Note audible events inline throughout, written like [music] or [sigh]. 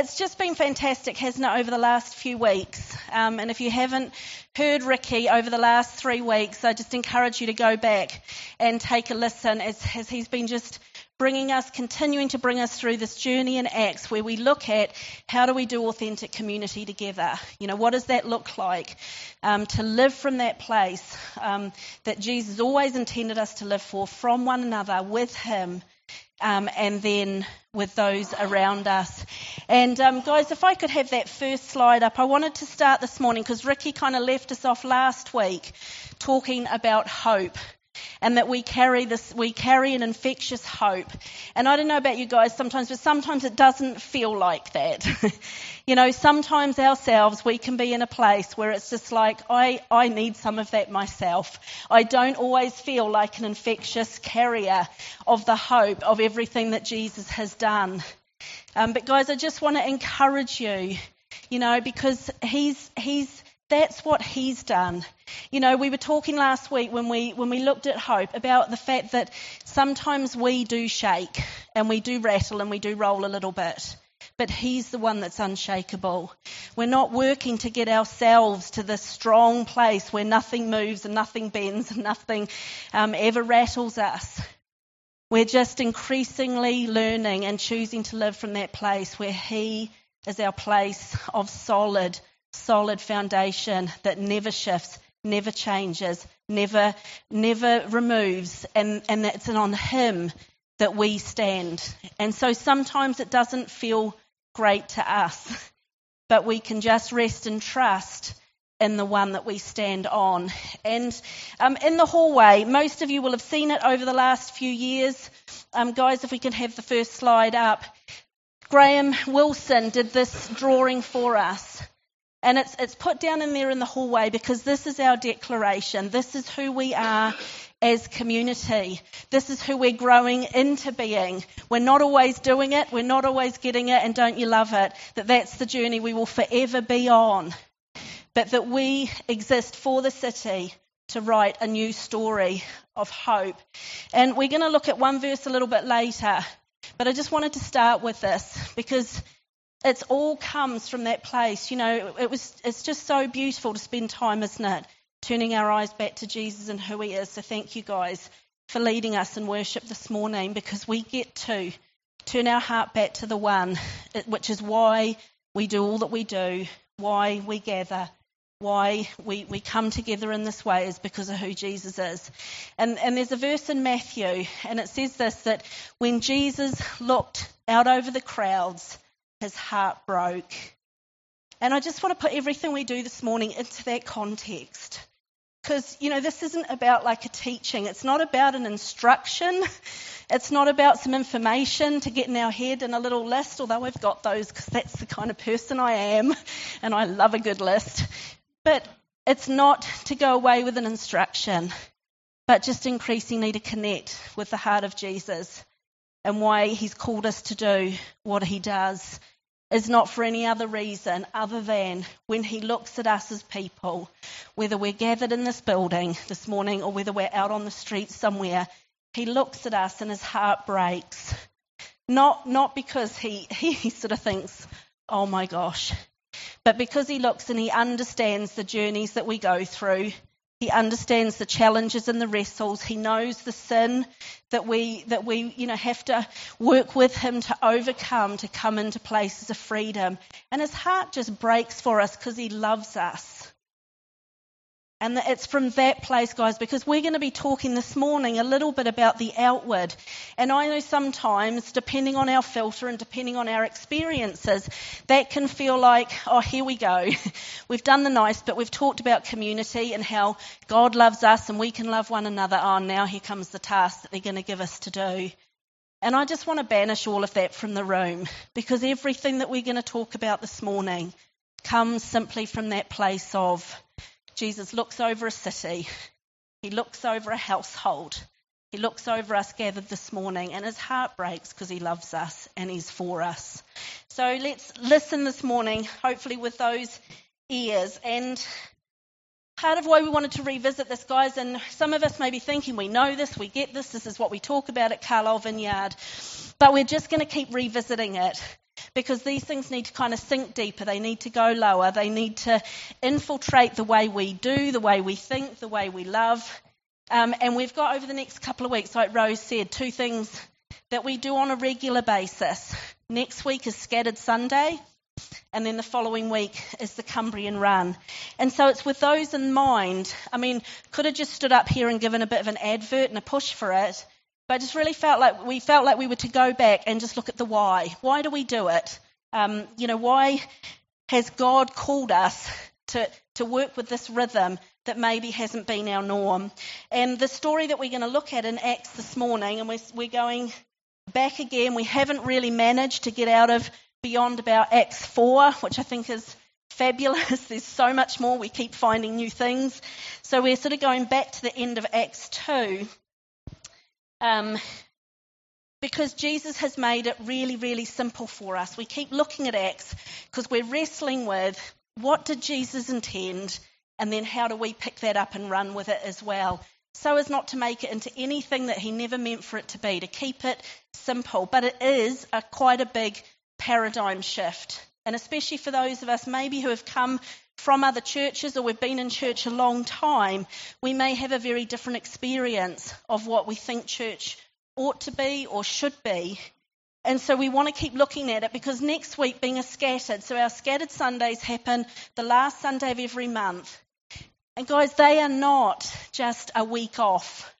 It's just been fantastic, hasn't it, over the last few weeks? Um, and if you haven't heard Ricky over the last three weeks, I just encourage you to go back and take a listen as, as he's been just bringing us, continuing to bring us through this journey in Acts where we look at how do we do authentic community together? You know, what does that look like? Um, to live from that place um, that Jesus always intended us to live for, from one another, with Him, um, and then with those around us. And um, guys, if I could have that first slide up, I wanted to start this morning because Ricky kind of left us off last week talking about hope and that we carry this, we carry an infectious hope. And I don't know about you guys sometimes, but sometimes it doesn't feel like that. [laughs] you know, sometimes ourselves we can be in a place where it's just like, I, I need some of that myself. I don't always feel like an infectious carrier of the hope of everything that Jesus has done. Um, but guys, I just want to encourage you, you know, because he's, he's, that's what he's done. You know, we were talking last week when we when we looked at hope about the fact that sometimes we do shake and we do rattle and we do roll a little bit. But he's the one that's unshakable. We're not working to get ourselves to this strong place where nothing moves and nothing bends and nothing um, ever rattles us. We're just increasingly learning and choosing to live from that place where He is our place of solid solid foundation that never shifts, never changes, never, never removes, and, and it's on Him that we stand. And so sometimes it doesn't feel great to us, but we can just rest and trust in the one that we stand on. And um, in the hallway, most of you will have seen it over the last few years. Um, guys, if we can have the first slide up. Graham Wilson did this drawing for us. And it's, it's put down in there in the hallway because this is our declaration. This is who we are as community. This is who we're growing into being. We're not always doing it. We're not always getting it. And don't you love it? That that's the journey we will forever be on. But that we exist for the city to write a new story of hope. And we're going to look at one verse a little bit later. But I just wanted to start with this because it all comes from that place. You know, it was, it's just so beautiful to spend time, isn't it? Turning our eyes back to Jesus and who he is. So thank you guys for leading us in worship this morning because we get to turn our heart back to the one, which is why we do all that we do, why we gather, why we, we come together in this way is because of who Jesus is. And, and there's a verse in Matthew, and it says this that when Jesus looked out over the crowds, his heart broke. And I just want to put everything we do this morning into that context. Because, you know, this isn't about like a teaching. It's not about an instruction. [laughs] It's not about some information to get in our head and a little list, although we've got those because that's the kind of person I am [laughs] and I love a good list. But it's not to go away with an instruction, but just increasingly to connect with the heart of Jesus and why he's called us to do what he does is not for any other reason other than when he looks at us as people, whether we're gathered in this building this morning or whether we're out on the street somewhere, he looks at us and his heart breaks. Not, not because he, [laughs] he sort of thinks, oh my gosh, but because he looks and he understands the journeys that we go through he understands the challenges and the wrestles. He knows the sin that we, that we, you know, have to work with him to overcome, to come into places of freedom. And his heart just breaks for us because he loves us. And it's from that place, guys, because we're going to be talking this morning a little bit about the outward. And I know sometimes, depending on our filter and depending on our experiences, that can feel like, oh, here we go. [laughs] we've done the nice, but we've talked about community and how God loves us and we can love one another. Oh, now here comes the task that they're going to give us to do. And I just want to banish all of that from the room because everything that we're going to talk about this morning comes simply from that place of Jesus looks over a city, he looks over a household, he looks over us gathered this morning, and his heart breaks because he loves us and he's for us. So let's listen this morning, hopefully with those ears. And part of why we wanted to revisit this, guys, and some of us may be thinking we know this, we get this, this is what we talk about at Carlisle Vineyard, but we're just going to keep revisiting it because these things need to kind of sink deeper. They need to go lower. They need to infiltrate the way we do, the way we think, the way we love. Um, and we've got over the next couple of weeks, like Rose said, two things that we do on a regular basis. Next week is Scattered Sunday, and then the following week is the Cumbrian Run. And so it's with those in mind. I mean, could have just stood up here and given a bit of an advert and a push for it, but I just really felt like we felt like we were to go back and just look at the why. Why do we do it? Um, you know, why has God called us to, to work with this rhythm that maybe hasn't been our norm? And the story that we're going to look at in Acts this morning, and we're, we're going back again. We haven't really managed to get out of beyond about Acts 4, which I think is fabulous. [laughs] There's so much more. We keep finding new things. So we're sort of going back to the end of Acts 2. Um, because Jesus has made it really, really simple for us. We keep looking at Acts because we're wrestling with what did Jesus intend and then how do we pick that up and run with it as well so as not to make it into anything that he never meant for it to be, to keep it simple. But it is a, quite a big paradigm shift. And especially for those of us maybe who have come from other churches or we've been in church a long time, we may have a very different experience of what we think church ought to be or should be. And so we want to keep looking at it because next week being a scattered, so our scattered Sundays happen the last Sunday of every month. And guys, they are not just a week off.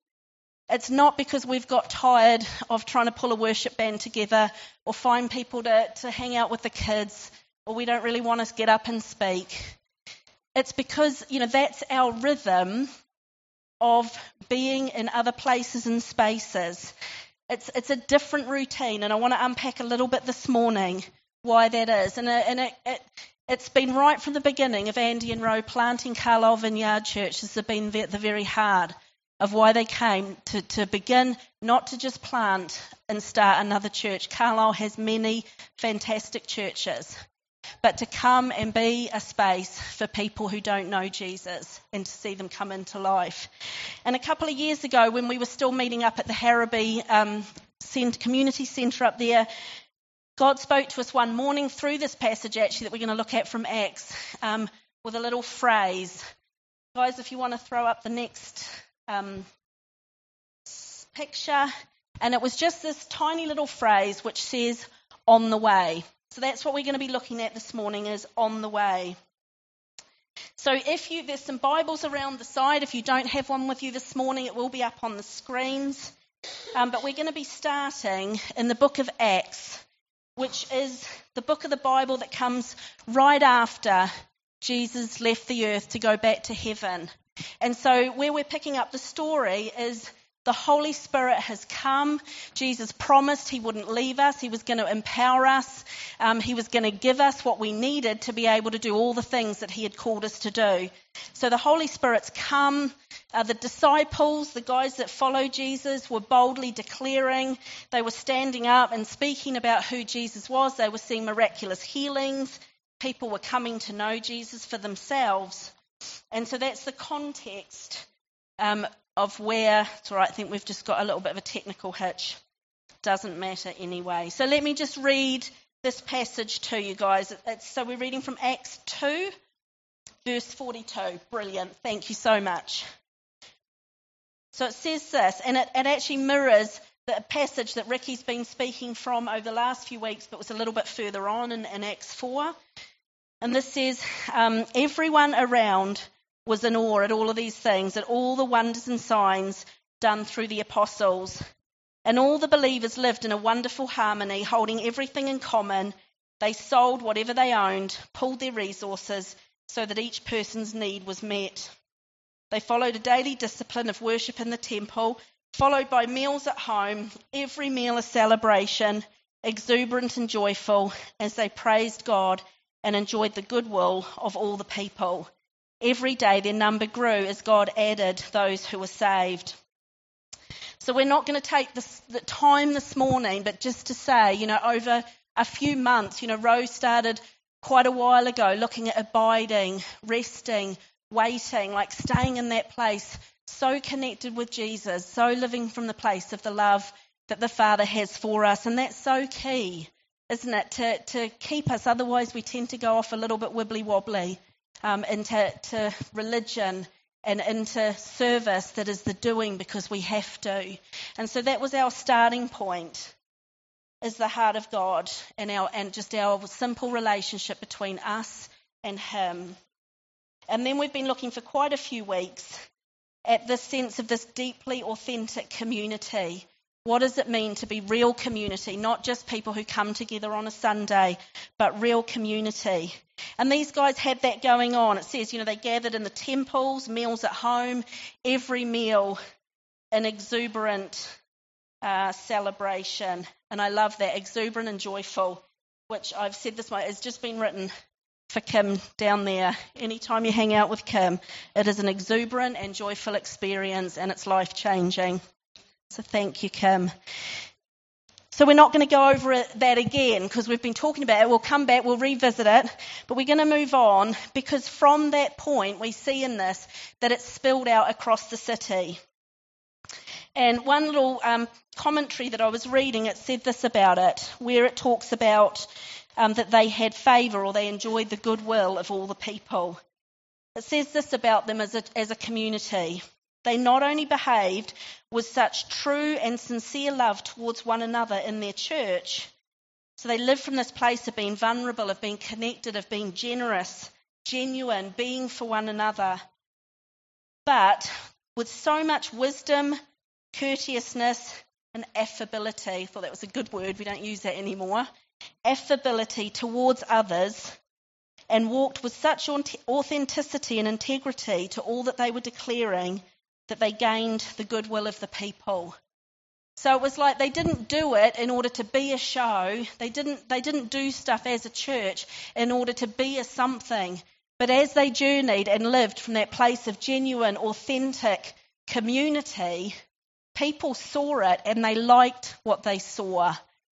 It's not because we've got tired of trying to pull a worship band together or find people to, to hang out with the kids or we don't really want to get up and speak. It's because, you know, that's our rhythm of being in other places and spaces. It's, it's a different routine, and I want to unpack a little bit this morning why that is. And, uh, and it, it, it's been right from the beginning of Andy and Roe planting Carlisle Vineyard Church. Has been at the very heart of why they came to, to begin not to just plant and start another church. Carlisle has many fantastic churches, but to come and be a space for people who don't know Jesus and to see them come into life. And a couple of years ago, when we were still meeting up at the Harraby um, Community Centre up there, God spoke to us one morning through this passage, actually, that we're going to look at from Acts, um, with a little phrase. Guys, if you want to throw up the next um, picture, and it was just this tiny little phrase which says, on the way. So that's what we're going to be looking at this morning is on the way. So if you there's some Bibles around the side. If you don't have one with you this morning, it will be up on the screens. Um, but we're going to be starting in the book of Acts, which is the book of the Bible that comes right after Jesus left the earth to go back to heaven. And so, where we're picking up the story is the Holy Spirit has come. Jesus promised He wouldn't leave us. He was going to empower us. Um, he was going to give us what we needed to be able to do all the things that He had called us to do. So the Holy Spirit's come. Uh, the disciples, the guys that followed Jesus, were boldly declaring. They were standing up and speaking about who Jesus was. They were seeing miraculous healings. People were coming to know Jesus for themselves. And so that's the context um, of where, it's all right, I think we've just got a little bit of a technical hitch. Doesn't matter anyway. So let me just read this passage to you guys. It's, so we're reading from Acts 2, verse 42. Brilliant. Thank you so much. So it says this, and it, it actually mirrors the passage that Ricky's been speaking from over the last few weeks, but was a little bit further on in, in Acts 4. And this says, um, Everyone around was in awe at all of these things, at all the wonders and signs done through the apostles. And all the believers lived in a wonderful harmony, holding everything in common. They sold whatever they owned, pooled their resources so that each person's need was met. They followed a daily discipline of worship in the temple, followed by meals at home, every meal a celebration, exuberant and joyful, as they praised God and enjoyed the goodwill of all the people. Every day their number grew as God added those who were saved. So we're not going to take this, the time this morning, but just to say, you know, over a few months, you know, Rose started quite a while ago looking at abiding, resting, waiting, like staying in that place, so connected with Jesus, so living from the place of the love that the Father has for us. And that's so key isn't it, to, to keep us. Otherwise, we tend to go off a little bit wibbly wobbly um, into to religion and into service that is the doing because we have to. And so that was our starting point is the heart of God and our and just our simple relationship between us and him. And then we've been looking for quite a few weeks at this sense of this deeply authentic community. What does it mean to be real community? Not just people who come together on a Sunday, but real community. And these guys had that going on. It says, you know, they gathered in the temples, meals at home, every meal an exuberant uh, celebration. And I love that, exuberant and joyful, which I've said this way, has just been written for Kim down there. Anytime you hang out with Kim, it is an exuberant and joyful experience and it's life changing. So thank you, Kim. So we're not going to go over that again because we've been talking about it. We'll come back, we'll revisit it, but we're going to move on because from that point we see in this that it's spilled out across the city. And one little um, commentary that I was reading, it said this about it, where it talks about um, that they had favour or they enjoyed the goodwill of all the people. It says this about them as a, as a community. They not only behaved with such true and sincere love towards one another in their church, so they lived from this place of being vulnerable, of being connected, of being generous, genuine, being for one another, but with so much wisdom, courteousness, and affability. I thought that was a good word, we don't use that anymore. Affability towards others, and walked with such authenticity and integrity to all that they were declaring that they gained the goodwill of the people. So it was like they didn't do it in order to be a show. They didn't, they didn't do stuff as a church in order to be a something. But as they journeyed and lived from that place of genuine, authentic community, people saw it and they liked what they saw.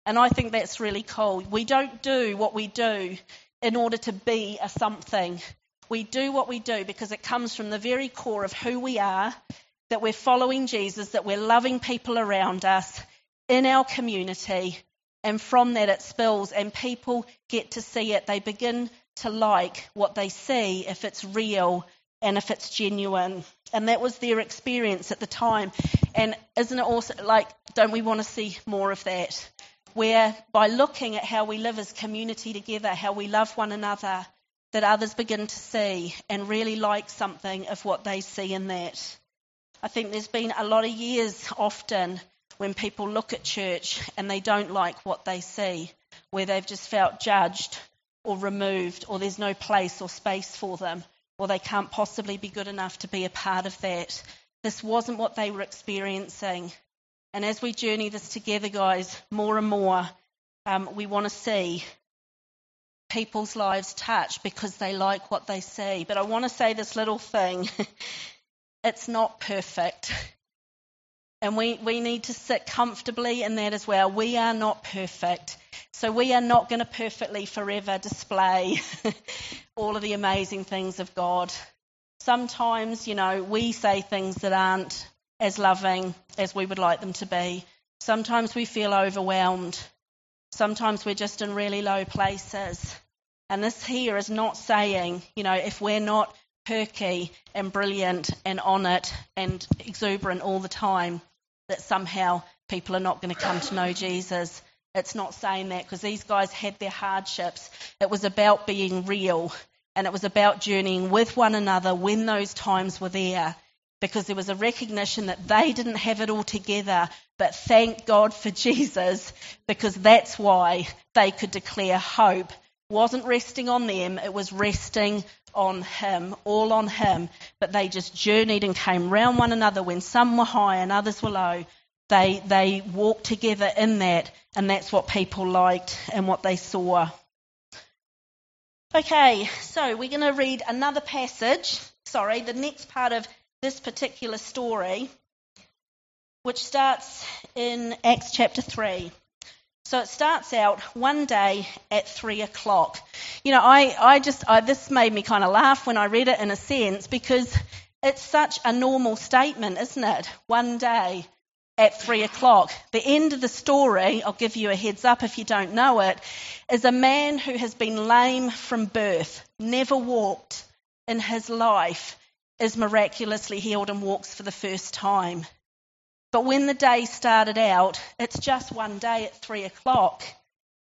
And I think that's really cool. We don't do what we do in order to be a something. We do what we do because it comes from the very core of who we are, that we're following Jesus, that we're loving people around us in our community. And from that, it spills, and people get to see it. They begin to like what they see if it's real and if it's genuine. And that was their experience at the time. And isn't it also like, don't we want to see more of that? Where by looking at how we live as community together, how we love one another, that others begin to see and really like something of what they see in that. I think there's been a lot of years often when people look at church and they don't like what they see, where they've just felt judged or removed, or there's no place or space for them, or they can't possibly be good enough to be a part of that. This wasn't what they were experiencing. And as we journey this together, guys, more and more, um, we want to see people's lives touched because they like what they see. But I want to say this little thing [laughs] it's not perfect. And we, we need to sit comfortably in that as well. We are not perfect. So we are not going to perfectly forever display [laughs] all of the amazing things of God. Sometimes, you know, we say things that aren't as loving as we would like them to be. Sometimes we feel overwhelmed. Sometimes we're just in really low places. And this here is not saying, you know, if we're not perky and brilliant and on it and exuberant all the time, that somehow people are not going to come to know Jesus. It's not saying that because these guys had their hardships. It was about being real and it was about journeying with one another when those times were there because there was a recognition that they didn't have it all together, but thank God for Jesus because that's why they could declare hope wasn't resting on them, it was resting on Him, all on Him. But they just journeyed and came round one another when some were high and others were low. They, they walked together in that, and that's what people liked and what they saw. Okay, so we're going to read another passage, sorry, the next part of this particular story, which starts in Acts chapter 3. So it starts out one day at three o'clock. You know, I, I just, I, this made me kind of laugh when I read it in a sense because it's such a normal statement, isn't it? One day at three o'clock. The end of the story, I'll give you a heads up if you don't know it, is a man who has been lame from birth, never walked in his life, is miraculously healed and walks for the first time. But when the day started out, it's just one day at three o'clock.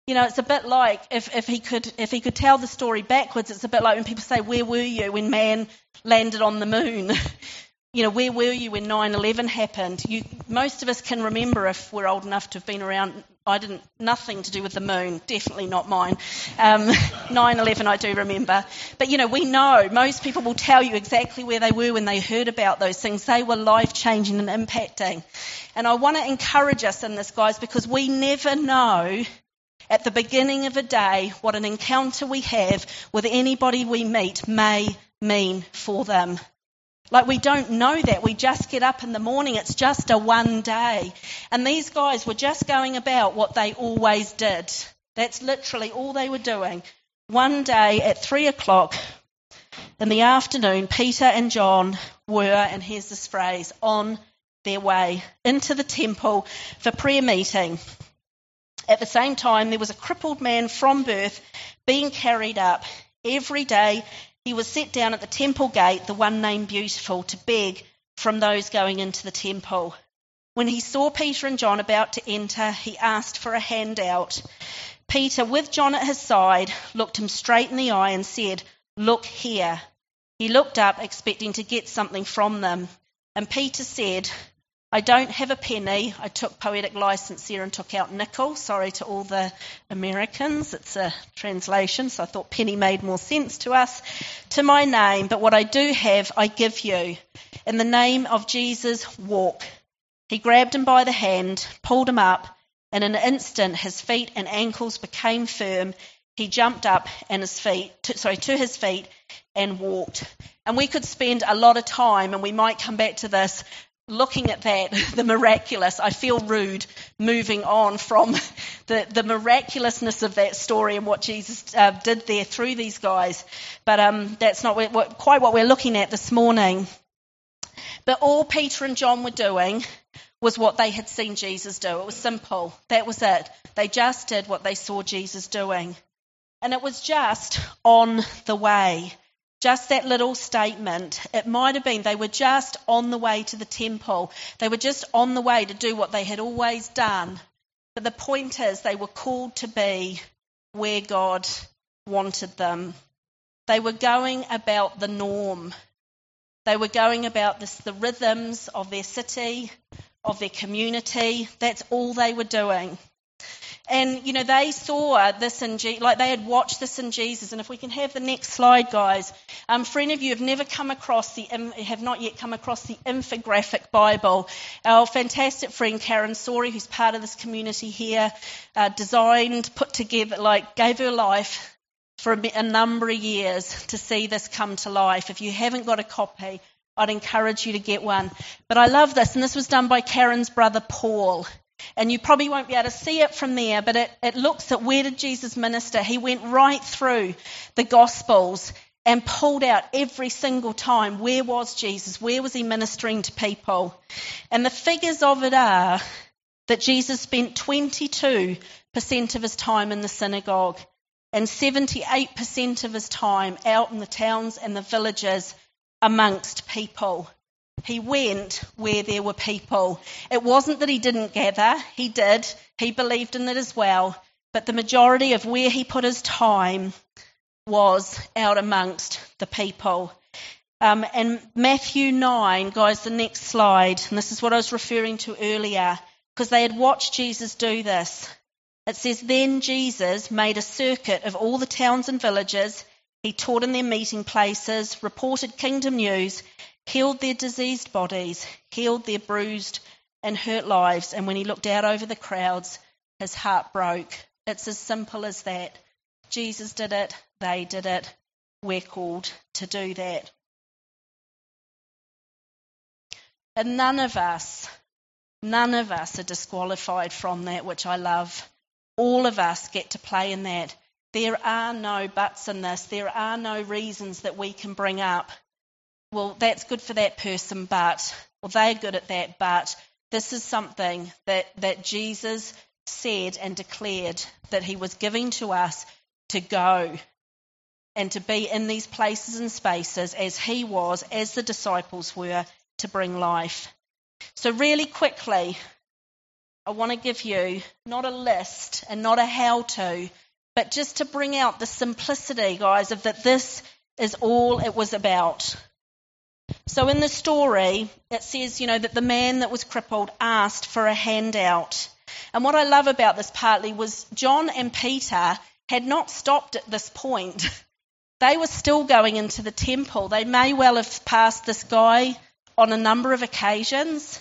You know, it's a bit like if, if he could if he could tell the story backwards, it's a bit like when people say, Where were you when man landed on the moon? [laughs] you know, where were you when 9/11 happened? You, most of us can remember if we're old enough to have been around. I didn't, nothing to do with the moon, definitely not mine. Um, [laughs] 9/11, I do remember, but you know, we know most people will tell you exactly where they were when they heard about those things. They were life changing and impacting, and I want to encourage us in this, guys, because we never know at the beginning of a day what an encounter we have with anybody we meet may mean for them. Like we don't know that. We just get up in the morning. It's just a one day. And these guys were just going about what they always did. That's literally all they were doing. One day at three o'clock in the afternoon, Peter and John were, and here's this phrase, on their way into the temple for prayer meeting. At the same time, there was a crippled man from birth being carried up. Every day he was set down at the temple gate, the one named Beautiful, to beg from those going into the temple. When he saw Peter and John about to enter, he asked for a handout. Peter, with John at his side, looked him straight in the eye and said, Look here. He looked up, expecting to get something from them. And Peter said, I don't have a penny. I took poetic license here and took out nickel. Sorry to all the Americans. It's a translation, so I thought penny made more sense to us. To my name, but what I do have, I give you. In the name of Jesus, walk. He grabbed him by the hand, pulled him up, in an instant his feet and ankles became firm. He jumped up and his feet, to, sorry, to his feet and walked. And we could spend a lot of time, and we might come back to this, looking at that, [laughs] the miraculous, I feel rude moving on from the, the miraculousness of that story and what Jesus uh, did there through these guys. But um, that's not what, what, quite what we're looking at this morning. But all Peter and John were doing was what they had seen Jesus do. It was simple. That was it. They just did what they saw Jesus doing. And it was just on the way. Just that little statement, it might have been they were just on the way to the temple. They were just on the way to do what they had always done. But the point is, they were called to be where God wanted them. They were going about the norm. They were going about this, the rhythms of their city, of their community. That's all they were doing. And, you know, they saw this in, Je- like they had watched this in Jesus. And if we can have the next slide, guys. Um, for any of you who have never come across the, have not yet come across the infographic Bible, our fantastic friend Karen Sawrey, who's part of this community here, uh, designed, put together, like gave her life for a, a number of years to see this come to life. If you haven't got a copy, I'd encourage you to get one. But I love this, and this was done by Karen's brother Paul. And you probably won't be able to see it from there, but it, it looks at where did Jesus minister. He went right through the Gospels and pulled out every single time where was Jesus? Where was he ministering to people? And the figures of it are that Jesus spent 22% of his time in the synagogue and 78% of his time out in the towns and the villages amongst people. He went where there were people. It wasn't that he didn't gather, he did. He believed in it as well. But the majority of where he put his time was out amongst the people. Um, and Matthew 9, guys, the next slide, and this is what I was referring to earlier, because they had watched Jesus do this. It says, Then Jesus made a circuit of all the towns and villages. He taught in their meeting places, reported kingdom news, healed their diseased bodies, healed their bruised and hurt lives. And when he looked out over the crowds, his heart broke. It's as simple as that. Jesus did it, they did it, we're called to do that. And none of us, none of us are disqualified from that, which I love. All of us get to play in that. There are no buts in this. There are no reasons that we can bring up well, that's good for that person, but, well, they're good at that, but This is something that, that Jesus said and declared that he was giving to us to go and to be in these places and spaces as he was, as the disciples were, to bring life. So, really quickly, I want to give you not a list and not a how to, but just to bring out the simplicity, guys, of that this is all it was about. So in the story, it says, you know, that the man that was crippled asked for a handout. And what I love about this partly was John and Peter had not stopped at this point. [laughs] They were still going into the temple. They may well have passed this guy on a number of occasions.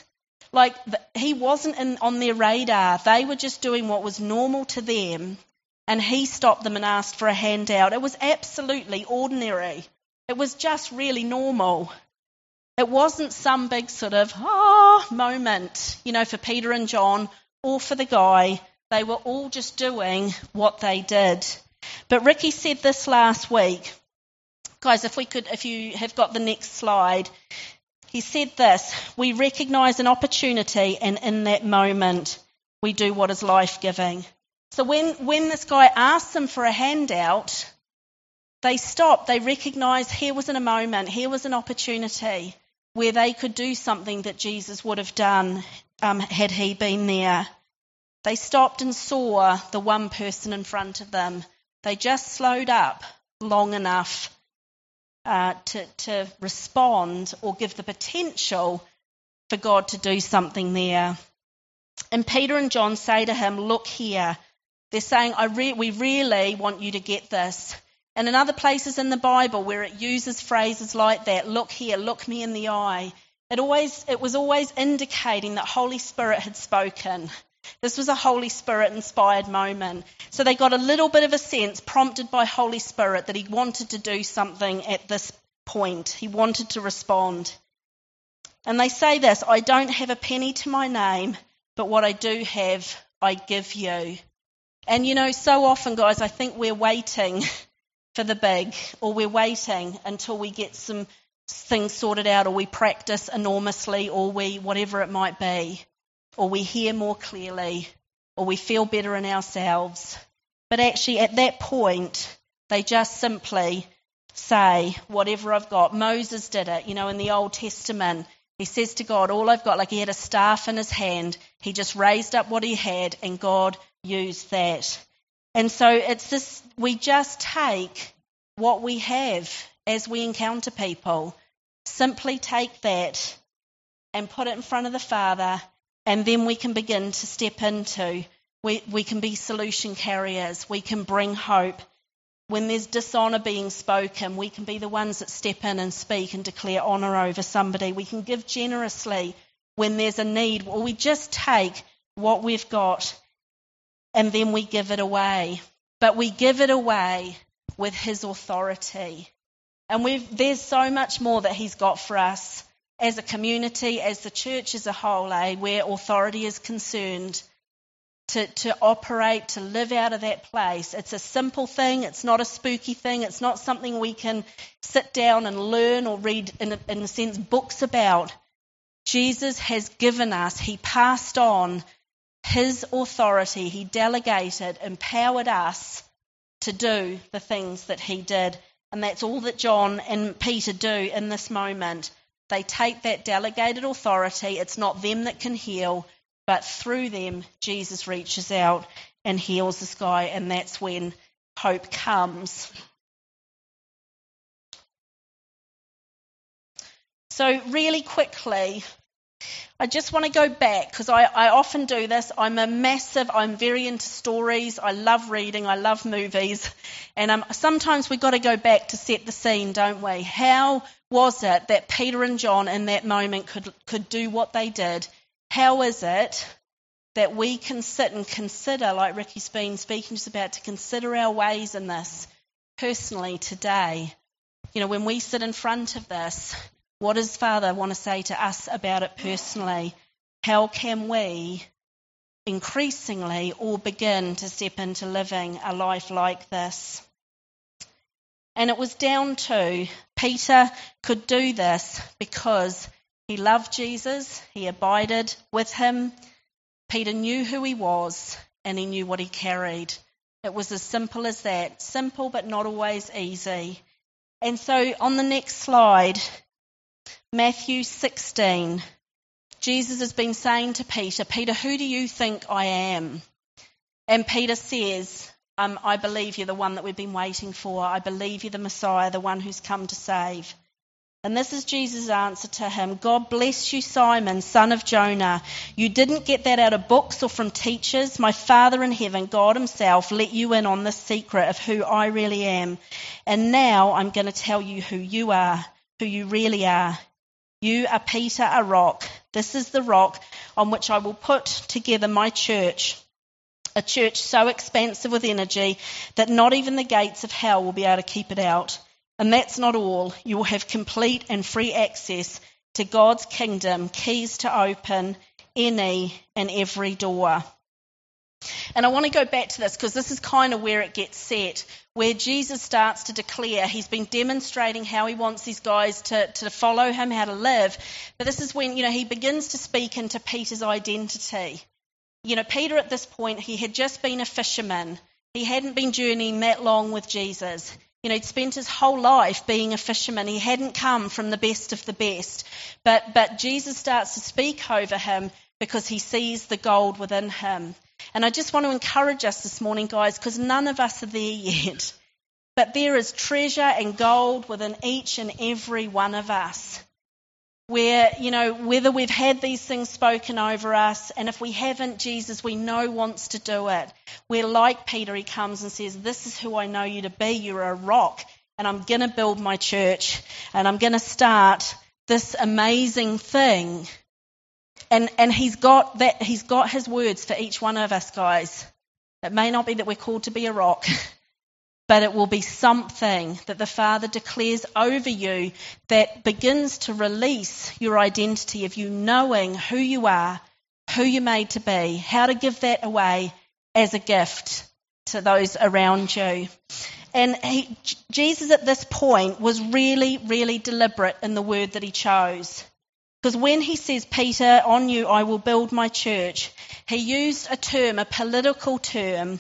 Like, he wasn't in, on their radar. They were just doing what was normal to them. And he stopped them and asked for a handout. It was absolutely ordinary. It was just really normal. It wasn't some big sort of, ah, oh, moment, you know, for Peter and John or for the guy. They were all just doing what they did. But Ricky said this last week. Guys, if we could, if you have got the next slide, he said this We recognize an opportunity, and in that moment, we do what is life giving. So when, when this guy asked them for a handout, they stopped. They recognized here was in a moment, here was an opportunity where they could do something that Jesus would have done um, had he been there. They stopped and saw the one person in front of them. They just slowed up long enough uh, to, to respond or give the potential for God to do something there. And Peter and John say to him, Look here. They're saying, re- We really want you to get this. And in other places in the Bible where it uses phrases like that, look here, look me in the eye, it always it was always indicating that Holy Spirit had spoken. This was a Holy Spirit inspired moment. So they got a little bit of a sense, prompted by Holy Spirit, that he wanted to do something at this point. He wanted to respond. And they say this I don't have a penny to my name, but what I do have, I give you. And you know, so often, guys, I think we're waiting for the big, or we're waiting until we get some things sorted out, or we practice enormously, or we, whatever it might be, or we hear more clearly, or we feel better in ourselves. But actually, at that point, they just simply say, Whatever I've got. Moses did it, you know, in the Old Testament. He says to God, All I've got, like he had a staff in his hand. He just raised up what he had, and God used that. And so it's this, we just take what we have as we encounter people, simply take that and put it in front of the Father, and then we can begin to step into. We, we can be solution carriers, we can bring hope. When there's dishonour being spoken, we can be the ones that step in and speak and declare honour over somebody. We can give generously when there's a need, or we just take what we've got and then we give it away. But we give it away with His authority. And there's so much more that He's got for us as a community, as the church as a whole, eh, where authority is concerned. To, to operate, to live out of that place. It's a simple thing. It's not a spooky thing. It's not something we can sit down and learn or read, in a, in a sense, books about. Jesus has given us, He passed on his authority, he delegated, empowered us to do the things that he did. And that's all that John and Peter do in this moment. They take that delegated authority. It's not them that can heal, but through them, Jesus reaches out and heals this guy, and that's when hope comes. So, really quickly, I just want to go back because I, I, often do this. I'm a massive, I'm very into stories. I love reading. I love movies. [laughs] And um, sometimes we've got to go back to set the scene, don't we? How was it that Peter and John in that moment could, could do what they did? How is it that we can sit and consider, like Ricky's been speaking just about, to consider our ways in this personally today? You know, when we sit in front of this, what does Father want to say to us about it personally? How can we increasingly all begin to step into living a life like this? And it was down to Peter could do this because He loved Jesus, he abided with him. Peter knew who he was and he knew what he carried. It was as simple as that. Simple, but not always easy. And so on the next slide, Matthew 16, Jesus has been saying to Peter, Peter, who do you think I am? And Peter says, um, I believe you're the one that we've been waiting for. I believe you're the Messiah, the one who's come to save. And this is Jesus' answer to him God bless you, Simon, son of Jonah. You didn't get that out of books or from teachers. My Father in heaven, God Himself, let you in on the secret of who I really am. And now I'm going to tell you who you are, who you really are. You are Peter, a rock. This is the rock on which I will put together my church. A church so expansive with energy that not even the gates of hell will be able to keep it out. And that's not all. You will have complete and free access to God's kingdom, keys to open any and every door. And I want to go back to this because this is kind of where it gets set, where Jesus starts to declare he's been demonstrating how he wants these guys to, to follow him, how to live. But this is when, you know, he begins to speak into Peter's identity. You know, Peter at this point, he had just been a fisherman. He hadn't been journeying that long with Jesus. You know, he'd spent his whole life being a fisherman. He hadn't come from the best of the best. But, but Jesus starts to speak over him because he sees the gold within him. And I just want to encourage us this morning, guys, because none of us are there yet. But there is treasure and gold within each and every one of us where, you know, whether we've had these things spoken over us, and if we haven't, Jesus, we know wants to do it. We're like Peter, he comes and says, This is who I know you to be. You're a rock, and I'm going to build my church, and I'm going to start this amazing thing. And, and he's got that, he's got his words for each one of us, guys. It may not be that we're called to be a rock. [laughs] but it will be something that the Father declares over you that begins to release your identity of you knowing who you are, who you're made to be, how to give that away as a gift to those around you. And he, Jesus at this point was really, really deliberate in the word that he chose. Because when he says, Peter, on you I will build my church, he used a term, a political term,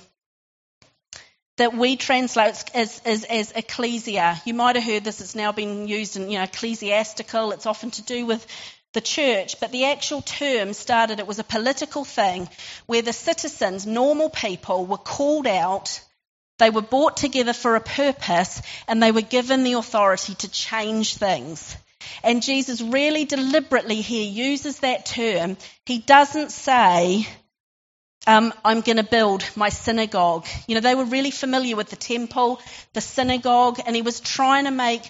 that we translate as, as, as ecclesia. You might have heard this, it's now been used in, you know, ecclesiastical, it's often to do with the church, but the actual term started, it was a political thing where the citizens, normal people, were called out, they were brought together for a purpose, and they were given the authority to change things. And Jesus really deliberately here uses that term. He doesn't say, um, I'm going to build my synagogue. You know, they were really familiar with the temple, the synagogue, and he was trying to make,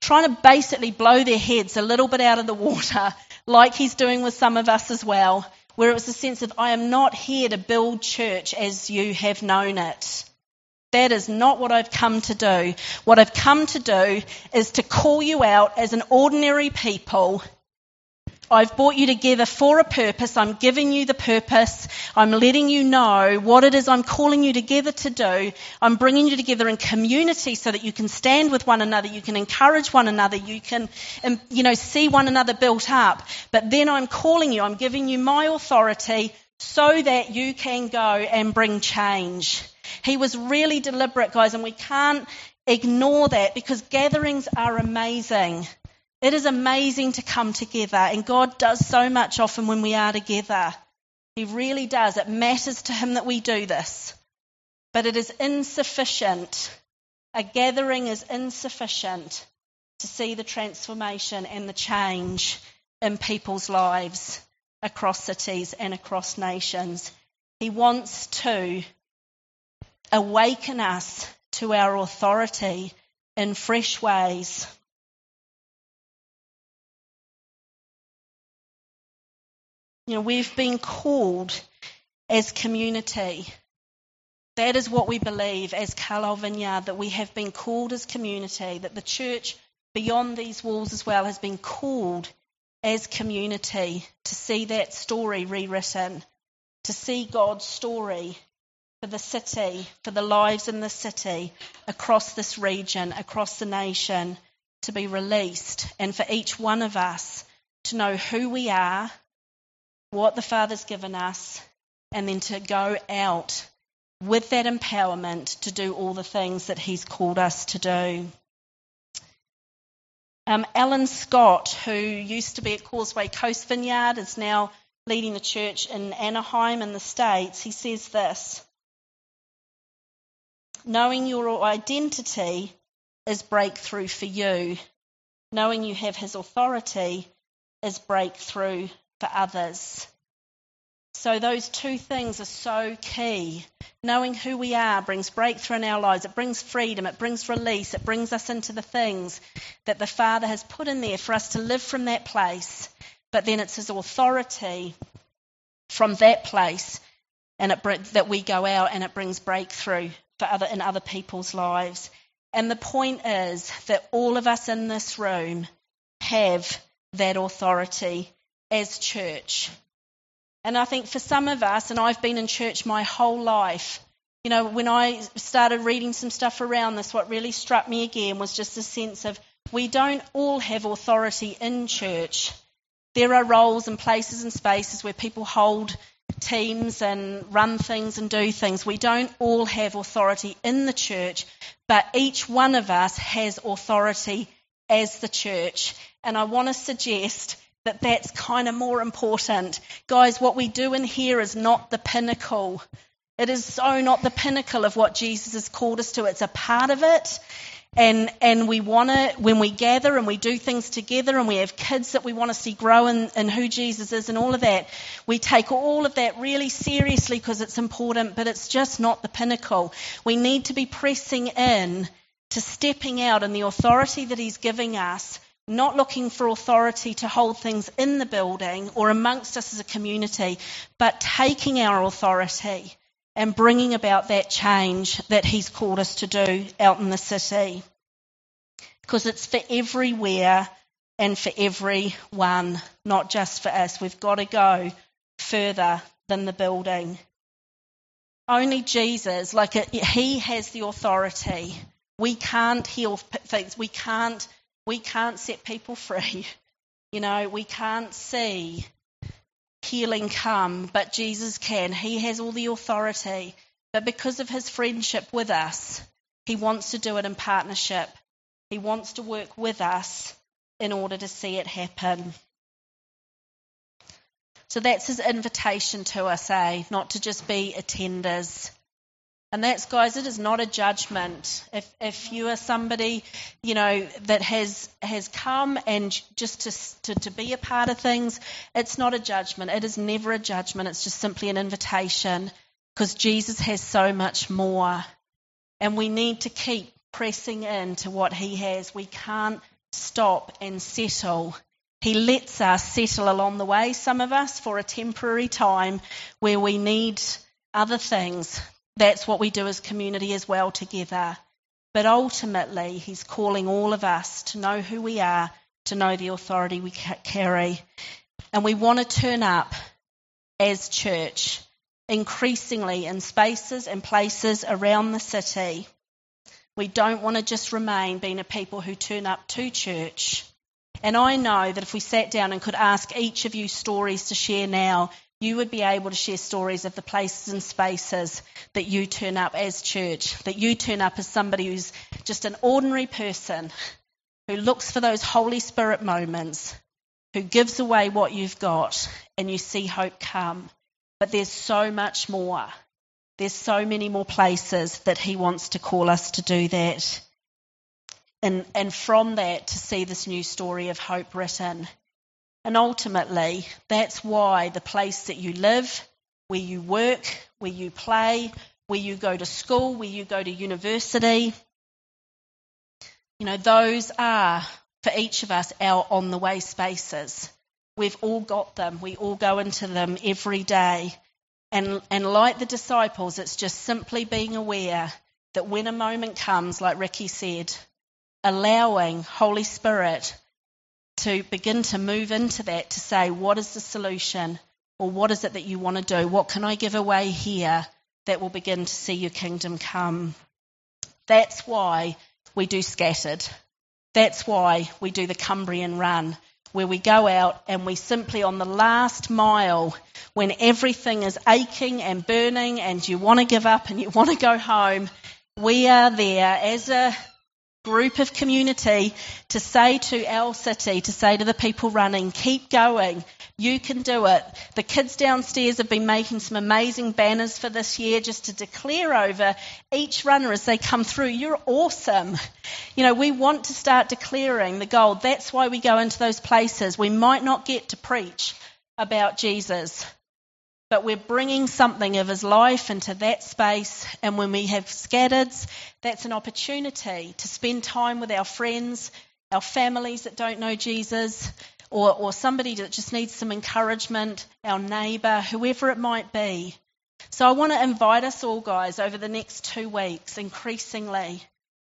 trying to basically blow their heads a little bit out of the water, [laughs] like he's doing with some of us as well, where it was a sense of, I am not here to build church as you have known it. That is not what I've come to do. What I've come to do is to call you out as an ordinary people I've brought you together for a purpose. I'm giving you the purpose. I'm letting you know what it is I'm calling you together to do. I'm bringing you together in community so that you can stand with one another. You can encourage one another. You can, um, you know, see one another built up. But then I'm calling you. I'm giving you my authority so that you can go and bring change. He was really deliberate, guys, and we can't ignore that because gatherings are amazing. It is amazing to come together, and God does so much often when we are together. He really does. It matters to Him that we do this. But it is insufficient. A gathering is insufficient to see the transformation and the change in people's lives across cities and across nations. He wants to awaken us to our authority in fresh ways. You know, we've been called as community. That is what we believe as Carlisle Vineyard, that we have been called as community, that the church beyond these walls as well has been called as community to see that story rewritten, to see God's story for the city, for the lives in the city, across this region, across the nation, to be released, and for each one of us to know who we are, what the Father's given us, and then to go out with that empowerment to do all the things that He's called us to do. Um, Alan Scott, who used to be at Causeway Coast Vineyard, is now leading the church in Anaheim in the States. He says this Knowing your identity is breakthrough for you. Knowing you have His authority is breakthrough for others. So, those two things are so key. Knowing who we are brings breakthrough in our lives. It brings freedom. It brings release. It brings us into the things that the Father has put in there for us to live from that place. But then it's His authority from that place and it, that we go out and it brings breakthrough for other, in other people's lives. And the point is that all of us in this room have that authority as church. And I think for some of us, and I've been in church my whole life, you know, when I started reading some stuff around this, what really struck me again was just a sense of we don't all have authority in church. There are roles and places and spaces where people hold teams and run things and do things. We don't all have authority in the church, but each one of us has authority as the church. And I want to suggest that that's kind of more important. Guys, what we do in here is not the pinnacle. It is so not the pinnacle of what Jesus has called us to. It's a part of it. And, and we want to, when we gather and we do things together and we have kids that we want to see grow in, in who Jesus is and all of that, we take all of that really seriously because it's important, but it's just not the pinnacle. We need to be pressing in to stepping out in the authority that He's giving us not looking for authority to hold things in the building or amongst us as a community, but taking our authority and bringing about that change that He's called us to do out in the city. Because it's for everywhere and for everyone, not just for us. We've got to go further than the building. Only Jesus, like uh, He has the authority. We can't heal things. We can't we can't set people [laughs] free. You know, we can't see healing come, but Jesus can. He has all the authority. But because of his friendship with us, he wants to do it in partnership. He wants to work with us in order to see it happen. So that's his invitation to us, eh? Not to just be attenders. And that's, guys, it is not a judgment. If if you are somebody, you know, that has has come and just to, to, to be a part of things, it's not a judgment. It is never a judgment. It's just simply an invitation because Jesus has so much more. And we need to keep pressing into what he has. We can't stop and settle. He lets us settle along the way, some of us, for a temporary time where we need other things that's what we do as community as well together. But ultimately, He's calling all of us to know who we are, to know the authority we carry. And we want to turn up as church increasingly in spaces and places around the city. We don't want to just remain being a people who turn up to church. And I know that if we sat down and could ask each of you stories to share now, you would be able to share stories of the places and spaces that you turn up as church, that you turn up as somebody who's just an ordinary person who looks for those Holy Spirit moments, who gives away what you've got, and you see hope come. But there's so much more. There's so many more places that He wants to call us to do that. And, and from that, to see this new story of hope written. And ultimately, that's why the place that you live, where you work, where you play, where you go to school, where you go to university, you know, those are, for each of us, our on the way spaces. We've all got them. We all go into them every day. And, and like the disciples, it's just simply being aware that when a moment comes, like Ricky said, allowing Holy Spirit to begin to move into that to say, what is the solution? Or what is it that you want to do? What can I give away here that will begin to see your kingdom come? That's why we do scattered. That's why we do the Cumbrian run. where we go out and we simply, on the last mile, when everything is aching and burning and you want to give up and you want to go home, we are there as a group of community to say to our city, to say to the people running, keep going. You can do it. The kids downstairs have been making some amazing banners for this year just to declare over each runner as they come through. You're awesome. You know, we want to start declaring the goal. That's why we go into those places. We might not get to preach about Jesus, but we're bringing something of his life into that space. And when we have scattered, that's an opportunity to spend time with our friends, our families that don't know Jesus, or, or somebody that just needs some encouragement, our neighbour, whoever it might be. So I want to invite us all, guys, over the next two weeks, increasingly.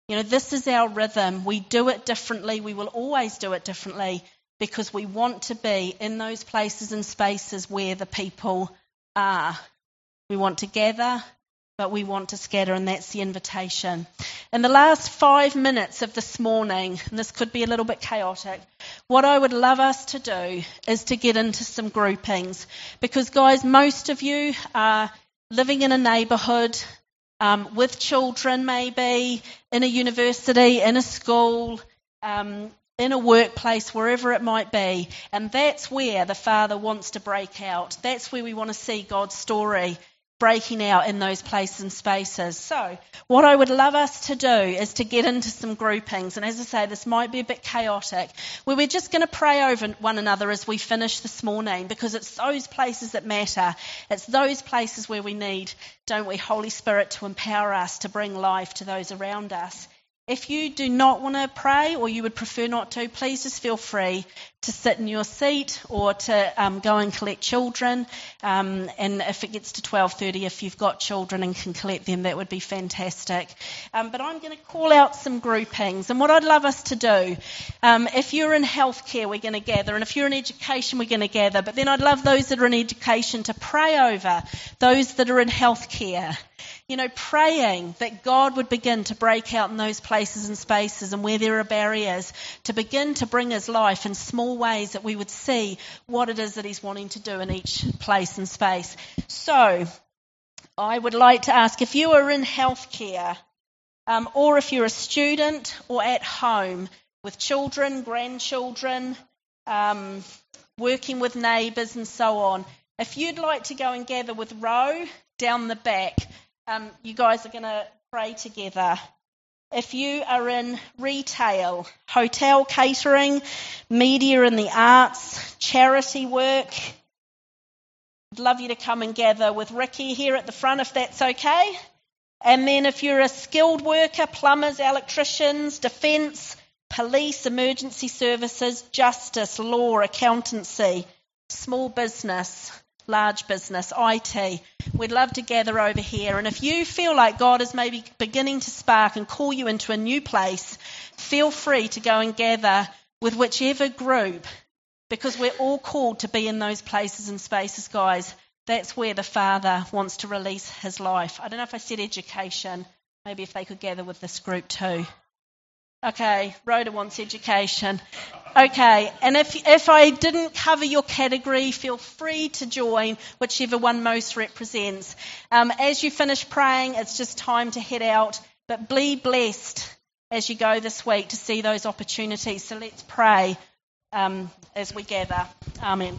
You know, this is our rhythm. We do it differently. We will always do it differently because we want to be in those places and spaces where the people are. We want to gather, but we want to scatter, and that's the invitation. In the last five minutes of this morning, and this could be a little bit chaotic, what I would love us to do is to get into some groupings. Because, guys, most of you are living in a neighbourhood um, with children, maybe, in a university, in a school, um, in a workplace, wherever it might be. And that's where the Father wants to break out. That's where we want to see God's story breaking out in those places and spaces. So, what I would love us to do is to get into some groupings. And as I say, this might be a bit chaotic, where we're just going to pray over one another as we finish this morning, because it's those places that matter. It's those places where we need, don't we, Holy Spirit to empower us to bring life to those around us. If you do not want to pray or you would prefer not to, please just feel free to sit in your seat or to um, go and collect children. Um, and if it gets to 12:30, if you've got children and can collect them, that would be fantastic. Um, but I'm going to call out some groupings, and what I'd love us to do, um, if you're in healthcare, we're going to gather, and if you're in education, we're going to gather. But then I'd love those that are in education to pray over those that are in healthcare you know, praying that God would begin to break out in those places and spaces and where there are barriers, to begin to bring His life in small ways that we would see what it is that He's wanting to do in each place and space. So, I would like to ask if you are in healthcare, um, or if you're a student or at home with children, grandchildren, um, working with neighbours, and so on. If you'd like to go and gather with Roe down the back, um, you guys are going to pray together. If you are in retail, hotel catering, media and the arts, charity work, I'd love you to come and gather with Ricky here at the front if that's okay. And then if you're a skilled worker, plumbers, electricians, defence, police, emergency services, justice, law, accountancy, small business, large business, IT. We'd love to gather over here. And if you feel like God is maybe beginning to spark and call you into a new place, feel free to go and gather with whichever group because we're all called to be in those places and spaces, guys. That's where the Father wants to release his life. I don't know if I said education. Maybe if they could gather with this group too. Okay, Rhoda wants education. Okay, and if, if I didn't cover your category, feel free to join whichever one most represents. Um, as you finish praying, it's just time to head out, but be blessed as you go this week to see those opportunities. So let's pray um, as we gather. Amen.